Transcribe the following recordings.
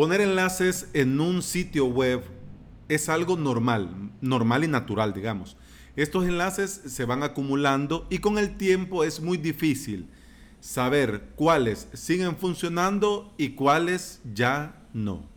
Poner enlaces en un sitio web es algo normal, normal y natural, digamos. Estos enlaces se van acumulando y con el tiempo es muy difícil saber cuáles siguen funcionando y cuáles ya no.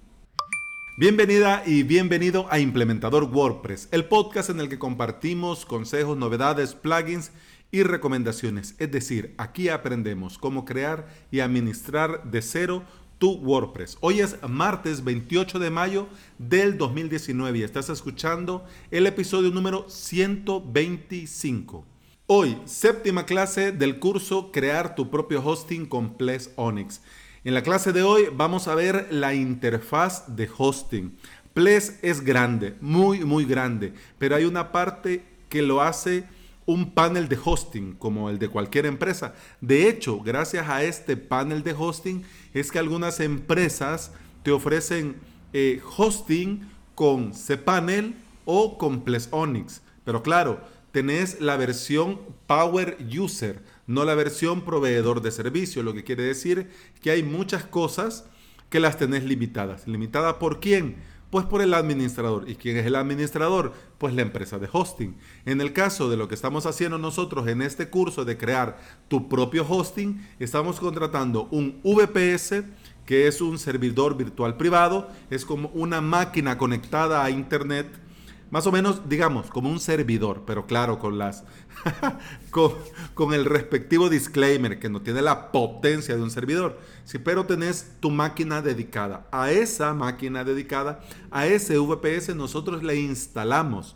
Bienvenida y bienvenido a Implementador WordPress, el podcast en el que compartimos consejos, novedades, plugins y recomendaciones. Es decir, aquí aprendemos cómo crear y administrar de cero tu WordPress. Hoy es martes 28 de mayo del 2019 y estás escuchando el episodio número 125. Hoy, séptima clase del curso Crear tu propio hosting con Ples Onyx. En la clase de hoy vamos a ver la interfaz de hosting. Ples es grande, muy, muy grande, pero hay una parte que lo hace un panel de hosting como el de cualquier empresa. De hecho, gracias a este panel de hosting es que algunas empresas te ofrecen eh, hosting con cPanel o con Ples Onyx. Pero claro, tenés la versión Power User, no la versión proveedor de servicio, lo que quiere decir que hay muchas cosas que las tenés limitadas. ¿Limitada por quién? Pues por el administrador. ¿Y quién es el administrador? Pues la empresa de hosting. En el caso de lo que estamos haciendo nosotros en este curso de crear tu propio hosting, estamos contratando un VPS que es un servidor virtual privado, es como una máquina conectada a internet más o menos, digamos, como un servidor, pero claro, con las con, el respectivo disclaimer que no tiene la potencia de un servidor. Sí, pero tenés tu máquina dedicada. A esa máquina dedicada, a ese VPS, nosotros le instalamos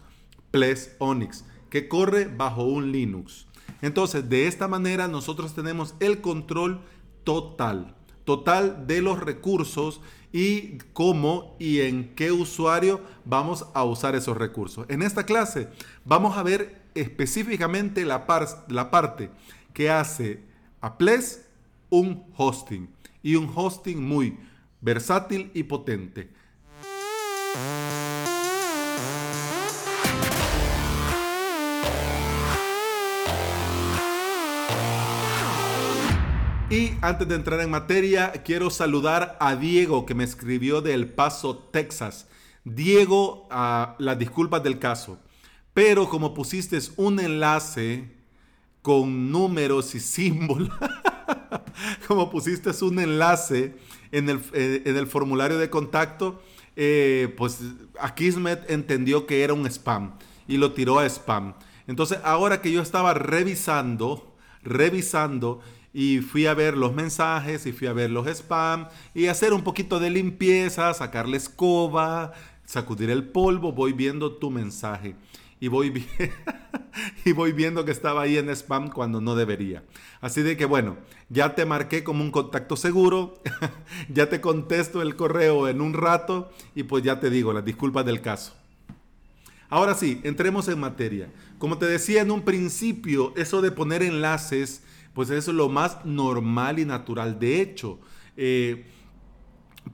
Ples Onyx, que corre bajo un Linux. Entonces, de esta manera nosotros tenemos el control total total de los recursos y cómo y en qué usuario vamos a usar esos recursos. En esta clase vamos a ver específicamente la, la parte que hace a Ples un hosting y un hosting muy versátil y potente. Y antes de entrar en materia, quiero saludar a Diego que me escribió de El Paso, Texas. Diego, a las disculpas del caso, pero como pusiste un enlace con números y símbolos, como pusiste un enlace en el, eh, en el formulario de contacto, eh, pues Akismet entendió que era un spam y lo tiró a spam. Entonces, ahora que yo estaba revisando, revisando, y fui a ver los mensajes y fui a ver los spam y hacer un poquito de limpieza, sacarle escoba, sacudir el polvo, voy viendo tu mensaje y voy, y voy viendo que estaba ahí en spam cuando no debería. Así de que bueno, ya te marqué como un contacto seguro, ya te contesto el correo en un rato y pues ya te digo las disculpas del caso. Ahora sí, entremos en materia. Como te decía en un principio, eso de poner enlaces pues eso es lo más normal y natural. De hecho, eh,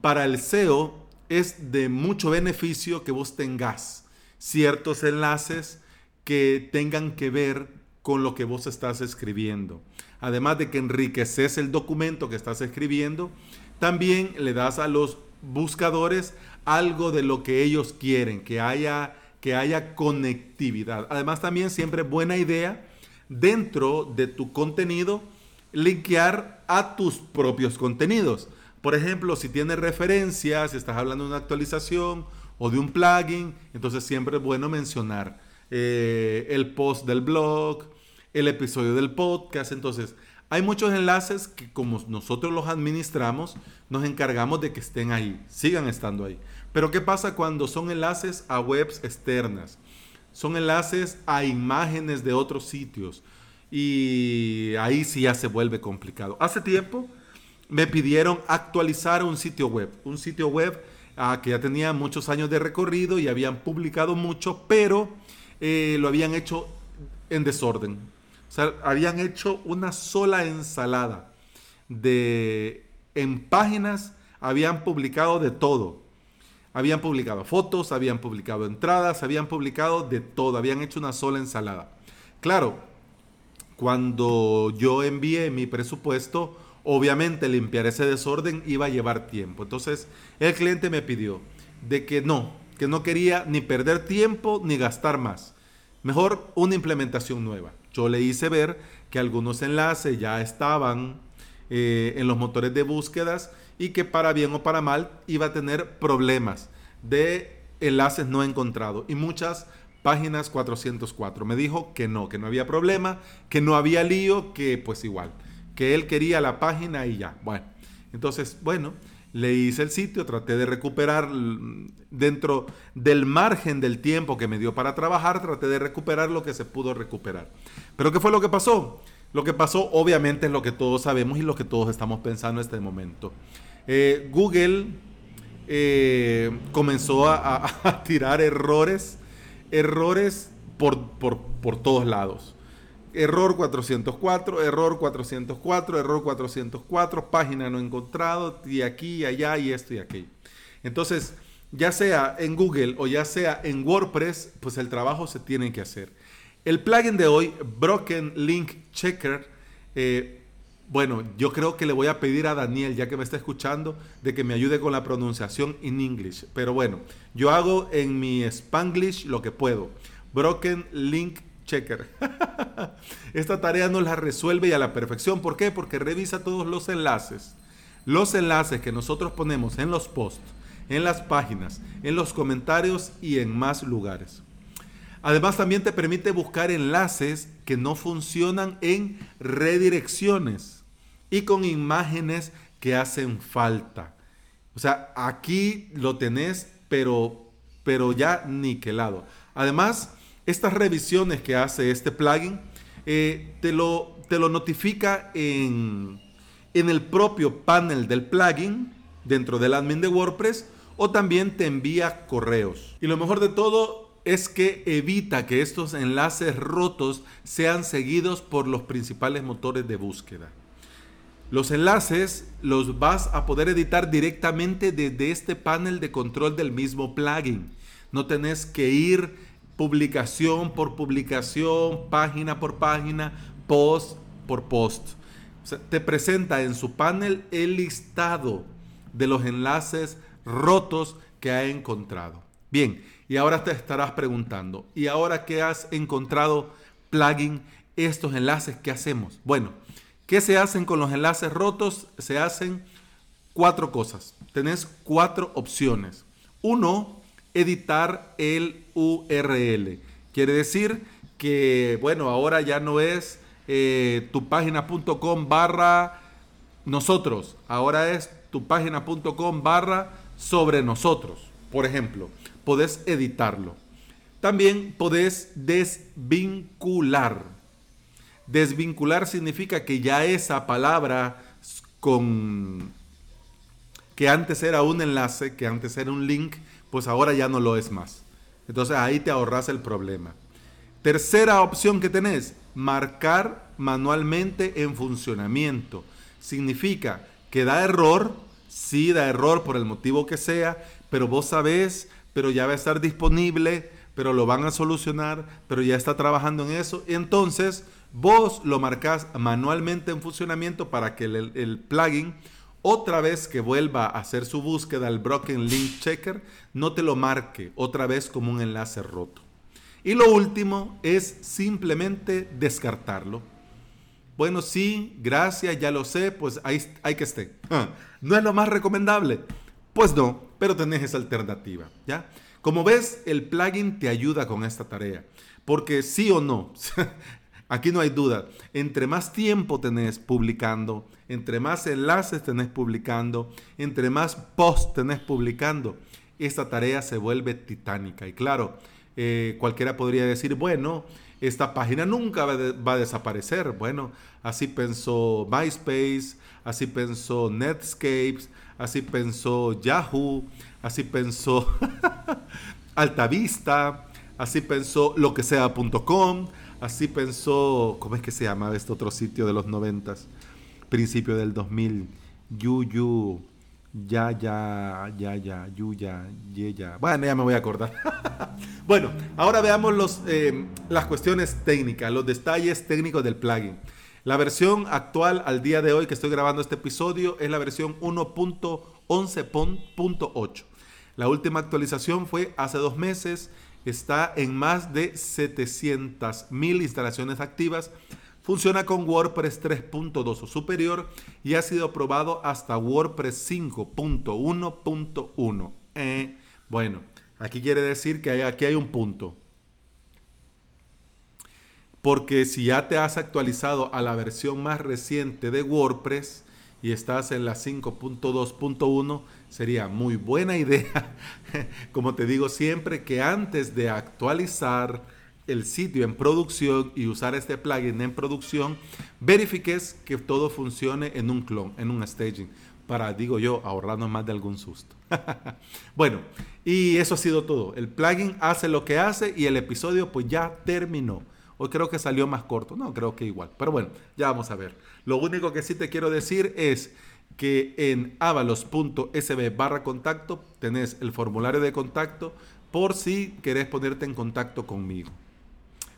para el SEO es de mucho beneficio que vos tengas ciertos enlaces que tengan que ver con lo que vos estás escribiendo. Además de que enriqueces el documento que estás escribiendo, también le das a los buscadores algo de lo que ellos quieren, que haya, que haya conectividad. Además también siempre buena idea dentro de tu contenido linkear a tus propios contenidos. Por ejemplo, si tienes referencias, si estás hablando de una actualización o de un plugin, entonces siempre es bueno mencionar eh, el post del blog, el episodio del podcast. Entonces, hay muchos enlaces que como nosotros los administramos, nos encargamos de que estén ahí, sigan estando ahí. Pero ¿qué pasa cuando son enlaces a webs externas? Son enlaces a imágenes de otros sitios. Y ahí sí ya se vuelve complicado. Hace tiempo me pidieron actualizar un sitio web. Un sitio web ah, que ya tenía muchos años de recorrido y habían publicado mucho, pero eh, lo habían hecho en desorden. Habían hecho una sola ensalada de en páginas habían publicado de todo habían publicado fotos, habían publicado entradas, habían publicado de todo, habían hecho una sola ensalada. Claro, cuando yo envié mi presupuesto, Obviamente limpiar ese desorden iba a llevar tiempo. Entonces el cliente me pidió de que no, que no quería ni perder tiempo ni gastar más. Mejor una implementación nueva. Yo le hice ver que algunos enlaces ya estaban eh, en los motores de búsquedas y que para bien o para mal iba a tener problemas de enlaces no encontrados y muchas páginas 404. Me dijo que no, que no había problema, que no había lío, que pues igual, que él quería la página y ya. Bueno, entonces, bueno, le hice el sitio, traté de recuperar dentro del margen del tiempo que me dio para trabajar, traté de recuperar lo que se pudo recuperar. Pero ¿qué fue lo que pasó? Lo que pasó obviamente es lo que todos sabemos y lo que todos estamos pensando en este momento. Eh, Google eh, comenzó a, tirar errores, errores por, por, por todos lados error 404, error 404, error 404, página no encontrado, y aquí, y allá, y esto y aquello. Entonces, ya sea en Google o ya sea en WordPress, pues el trabajo se tiene que hacer. El plugin de hoy, Broken Link Checker, eh, bueno, yo creo que le voy a pedir a Daniel, ya que me está escuchando, de que me ayude con la pronunciación en inglés. Pero bueno, yo hago en mi Spanglish lo que puedo. Broken Link checker. Esta tarea nos la resuelve y a la perfección. ¿Por qué? Porque revisa todos los enlaces. Los enlaces que nosotros ponemos en los posts, en las páginas, en los comentarios y en más lugares. Además también te permite buscar enlaces que no funcionan en redirecciones y con imágenes que hacen falta. O sea, aquí lo tenés, pero, pero ya niquelado. Además, estas revisiones que hace este plugin eh, te, lo, te lo notifica en, en el propio panel del plugin dentro del admin de WordPress o también te envía correos. Y lo mejor de todo es que evita que estos enlaces rotos sean seguidos por los principales motores de búsqueda. Los enlaces los vas a poder editar directamente desde este panel de control del mismo plugin. No tenés que ir publicación por publicación, página por página, post por post. te presenta en su panel el listado de los enlaces rotos que ha encontrado. Bien, y ahora te estarás preguntando, ¿y ahora que has encontrado plugin estos enlaces? ¿Qué hacemos? Bueno, ¿qué se hacen con los enlaces rotos? Se hacen cuatro cosas. Tenés cuatro opciones. Uno, editar el URL. Quiere decir que, bueno, ahora ya no es eh, tu página.com barra nosotros, ahora es tu página.com barra sobre nosotros. Por ejemplo, podés editarlo. También podés desvincular. Desvincular significa que ya esa palabra con que antes era un enlace, que antes era un link, pues ahora ya no lo es más. Entonces ahí te ahorras el problema. Tercera opción que tenés, marcar manualmente en funcionamiento. Significa que da error, sí da error por el motivo que sea, pero vos sabés, pero ya va a estar disponible, pero lo van a solucionar, pero ya está trabajando en eso. Entonces, vos lo marcás manualmente en funcionamiento para que el, el plugin otra vez que vuelva a hacer su búsqueda al Broken Link Checker, no te lo marque otra vez como un enlace roto. Y lo último es simplemente descartarlo. Bueno, sí, gracias, ya lo sé, pues ahí hay que esté. ¿No es lo más recomendable? Pues no, pero tenés esa alternativa, ¿ya? Como ves, el plugin te ayuda con esta tarea, porque sí o no, Aquí no hay duda. Entre más tiempo tenés publicando, entre más enlaces tenés publicando, entre más posts tenés publicando, esta tarea se vuelve titánica. Y claro, eh, cualquiera podría decir, bueno, esta página nunca va, a desaparecer. Bueno, así pensó MySpace, así pensó Netscapes, así pensó Yahoo, así pensó Altavista, así pensó lo que sea.com, Así pensó, ¿cómo es que se llamaba este otro sitio de los noventas? Principio del 2000, Yuyu, ya, ya, ya, ya, Yuya, ya. Bueno, ya me voy a acordar. bueno, ahora veamos los, eh, las cuestiones técnicas, los detalles técnicos del plugin. La versión actual al día de hoy que estoy grabando este episodio es la versión 1.11.8. La última actualización fue hace dos meses. Está en más de 700 mil instalaciones activas. Funciona con WordPress 3.2 o superior y ha sido probado hasta WordPress 5.1.1. Eh, bueno, aquí quiere decir que aquí hay un punto. Porque si ya te has actualizado a la versión más reciente de WordPress y estás en la 5.2.1, sería muy buena idea, como te digo siempre, que antes de actualizar el sitio en producción y usar este plugin en producción, verifiques que todo funcione en un clon, en un staging, para, digo yo, ahorrarnos más de algún susto. bueno, y eso ha sido todo. El plugin hace lo que hace y el episodio pues ya terminó. Hoy creo que salió más corto, no, creo que igual. Pero bueno, ya vamos a ver. Lo único que sí te quiero decir es que en avalos.sb barra contacto tenés el formulario de contacto por si querés ponerte en contacto conmigo.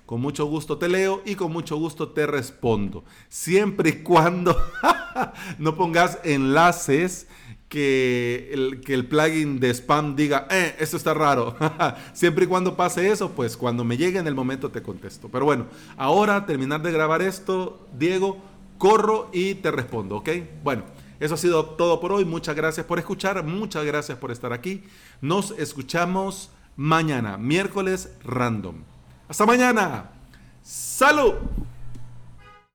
Con mucho gusto te leo y con mucho gusto te respondo. Siempre y cuando no pongas enlaces que el, que el plugin de spam diga, eh, esto está raro. Siempre y cuando pase eso, pues cuando me llegue en el momento te contesto. Pero bueno, ahora terminar de grabar esto, Diego, corro y te respondo, ¿ok? Bueno, eso ha sido todo por hoy. Muchas gracias por escuchar, muchas gracias por estar aquí. Nos escuchamos mañana, miércoles random. Hasta mañana. Salud.